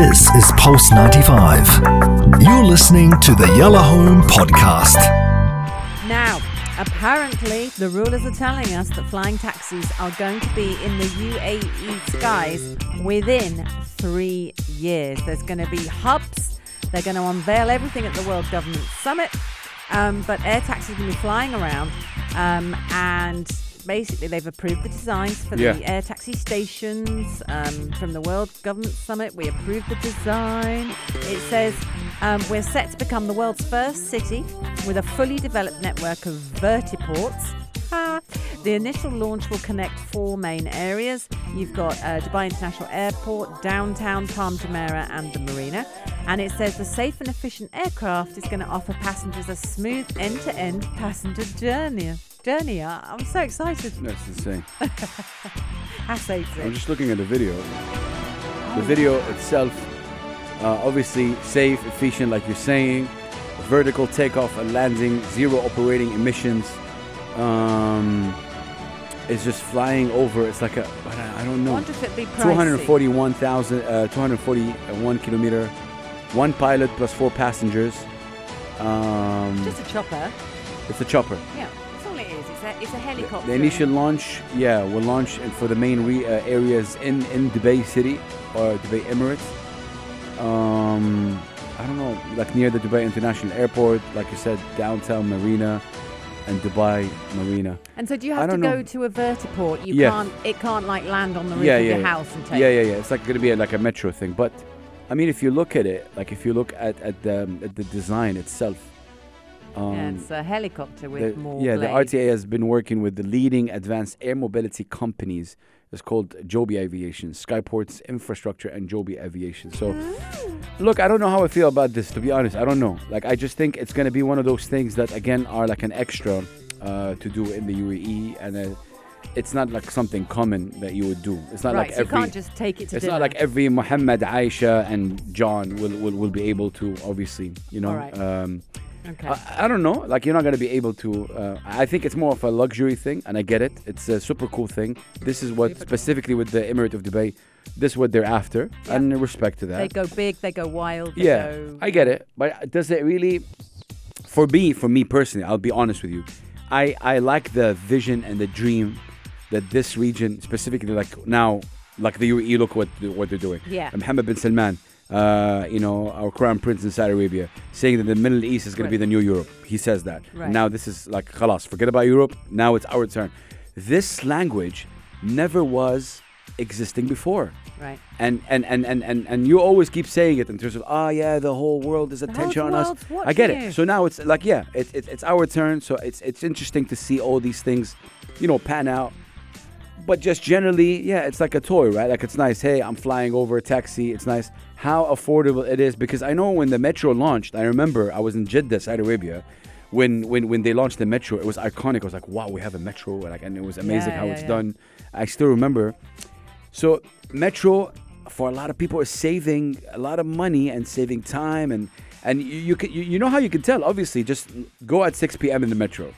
This is Pulse 95. You're listening to the Yellow Home Podcast. Now, apparently, the rulers are telling us that flying taxis are going to be in the UAE skies within three years. There's going to be hubs. They're going to unveil everything at the World Government Summit. Um, but air taxis are going to be flying around. Um, and basically, they've approved the designs for Yeah. the air taxi stations um, from the World Government Summit. We approved the design. It says um, we're set to become the world's first city with a fully developed network of vertiports. Ah. The initial launch will connect four main areas. You've got uh, Dubai International Airport, downtown Palm Jumeirah, and the marina. And it says the safe and efficient aircraft is going to offer passengers a smooth end-to-end passenger journey. Journey, I- I'm so excited. That's insane. Safe I'm just looking at the video. The video itself, uh, obviously safe, efficient, like you're saying. Vertical takeoff and landing, zero operating emissions. Um, it's just flying over. It's like a, I don't know. wonder if it'd be pricey. 241,000, uh, 241 kilometer, one pilot plus four passengers. Um, Just a chopper. it's a chopper. Yeah, It's a, it's a helicopter. The initial launch, yeah, will launch for the main re- uh, areas in, in Dubai City or Dubai Emirates. Um, I don't know, like near the Dubai International Airport, like you said, downtown Marina and Dubai Marina. And so, do you have to don't go know. to a vertiport? You can't. It can't like land on the roof yeah, of yeah, your yeah. house and take. yeah, yeah, yeah. It's like going to be a, like a metro thing. But I mean, if you look at it, like if you look at at the at the design itself, um, Yeah, it's a helicopter with the, more. yeah, the. RTA has been working with the leading advanced air mobility companies. It's called Joby Aviation, Skyports Infrastructure, and Joby Aviation. So, look, I don't know how I feel about this. To be honest, I don't know. Like, I just think it's going to be one of those things that again are like an extra uh, to do in the UAE, and uh, it's not like something common that you would do. It's not right, like so every. you can't just take it to it's dinner. not like every Muhammad, Aisha, and John will, will, will be able to, obviously, you know. Alright. Um, Okay. I, I don't know. Like you're not gonna be able to. Uh, I think it's more of a luxury thing, and I get it. It's a super cool thing. This is what Super cool. specifically with the Emirate of Dubai. This is what they're after, Yeah. and respect to that. they go big. They go wild. They yeah, go, I get it. But does it really? For me, for me personally, I'll be honest with you. I I like the vision and the dream that this region, specifically like now, like the UAE, look what what they're doing. Yeah. Mohammed bin Salman, uh, you know, our crown prince in Saudi Arabia, saying that the Middle East is going to be the new Europe. He says that. Right. Now this is like, khalas, forget about Europe. Now it's our turn. This language never was existing before. Right. And and, and, and, and and you always keep saying it in terms of, ah, yeah, the whole world is attention on us. I get you. it. So now it's like, yeah, it, it, it's our turn. So it's it's interesting to see all these things, you know, pan out. But just generally, yeah, it's like a toy, right? Like it's nice. Hey, I'm flying over a taxi. It's nice. How affordable it is because I know when the metro launched, I remember I was in Jeddah, Saudi Arabia. When, when when they launched the metro, it was iconic. I was like, wow, we have a metro, like, and it was amazing Yeah, how yeah, it's yeah. done. I still remember. So metro for a lot of people is saving a lot of money and saving time and and you you, can, you you know how you can tell obviously just go at 6 p.m. in the metro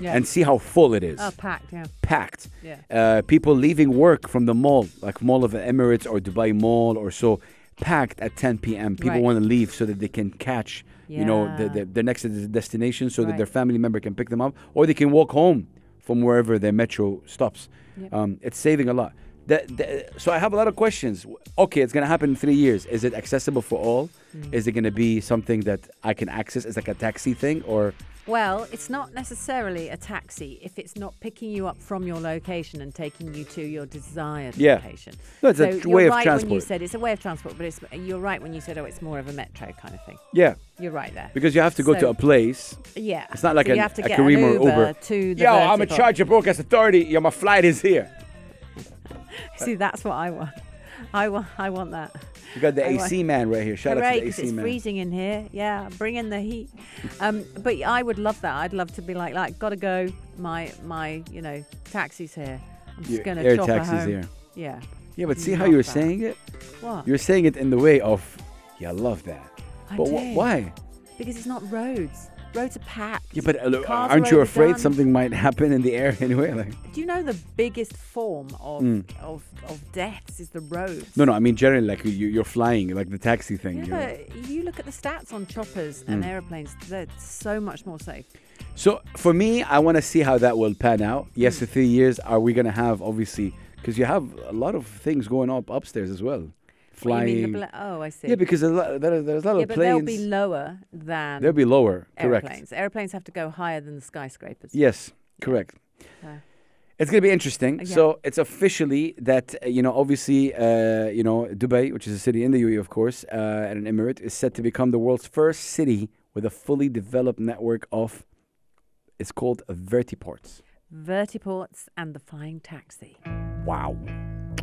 Yeah. and see how full it is oh, packed. Yeah. packed Yeah. uh, people leaving work from the mall like mall of the Emirates or Dubai Mall or so packed at 10 p.m. people Right. want to leave so that they can catch you know the, Yeah. the, their next destination so that their family member can pick them up or they can walk home from wherever their metro stops Yep. um, it's saving a lot the, the, so I have a lot of questions. Okay, it's gonna happen in three years. Is it accessible for all? Mm. Is it gonna be something that I can access? It's like a taxi thing, or Well, it's not necessarily a taxi if it's not picking you up from your location and taking you to your desired Yeah. location. No, it's a so you're way of right when you said it's a way of transport, but it's you're right when you said oh, it's more of a metro kind of thing. yeah, You're right there. because you have to go to a place. Yeah, It's not like so an- you have to a get Careem an or Uber, Uber. to the Yo, I'm a charge of broadcast authority. Yo, my flight is here. See, that's what I want. I want. I want that. You got the I AC man right here. Shout out Hooray, to the AC it's man. freezing in here. Yeah, bring in the heat. Um, but I would love that. I'd love to be like, like, gotta go. My, my, you know, taxi's here. I'm just Your gonna air chop taxi's home. here. Yeah. Yeah, but see how you're that. saying it? What? You're saying it in the way of, yeah, I love that. I but wh- why? Because it's not roads. Roads are packed. Yeah, but uh, Cars aren't are you afraid overdone. something might happen in the air anyway? Like, Do you know the biggest form of of, of deaths is the roads? Mm. no, no. I mean, generally, like you, you're flying, like the taxi thing. Yeah, you know. but you look at the stats on choppers Mm. and aeroplanes; they're so much more safe. So for me, I want to see how that will pan out. Yes, in three years, are we going to have obviously because you have a lot of things going up upstairs as well, What, you mean flying. bla- oh, I see. yeah, because there's a lot, there- there's a lot Yeah, of but they'll be lower than They'll be lower. Correct. airplanes. Airplanes have to go higher than the skyscrapers. Yes, correct. It's going to be interesting. Yeah. So it's officially that uh, you know, obviously, uh, you know, Dubai, which is a city in the UAE, of course, uh, and an emirate, is set to become the world's first city with a fully developed network of. It's called vertiports. vertiports and the flying taxi. Wow,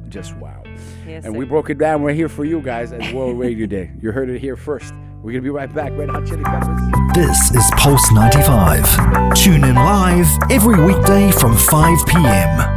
just wow. Here And we broke it down. We're here for you guys at World Radio Day. You heard it here first. We're gonna be right back. Red Hot Chili Peppers. This is Pulse 95. Tune in live every weekday from 5 p.m.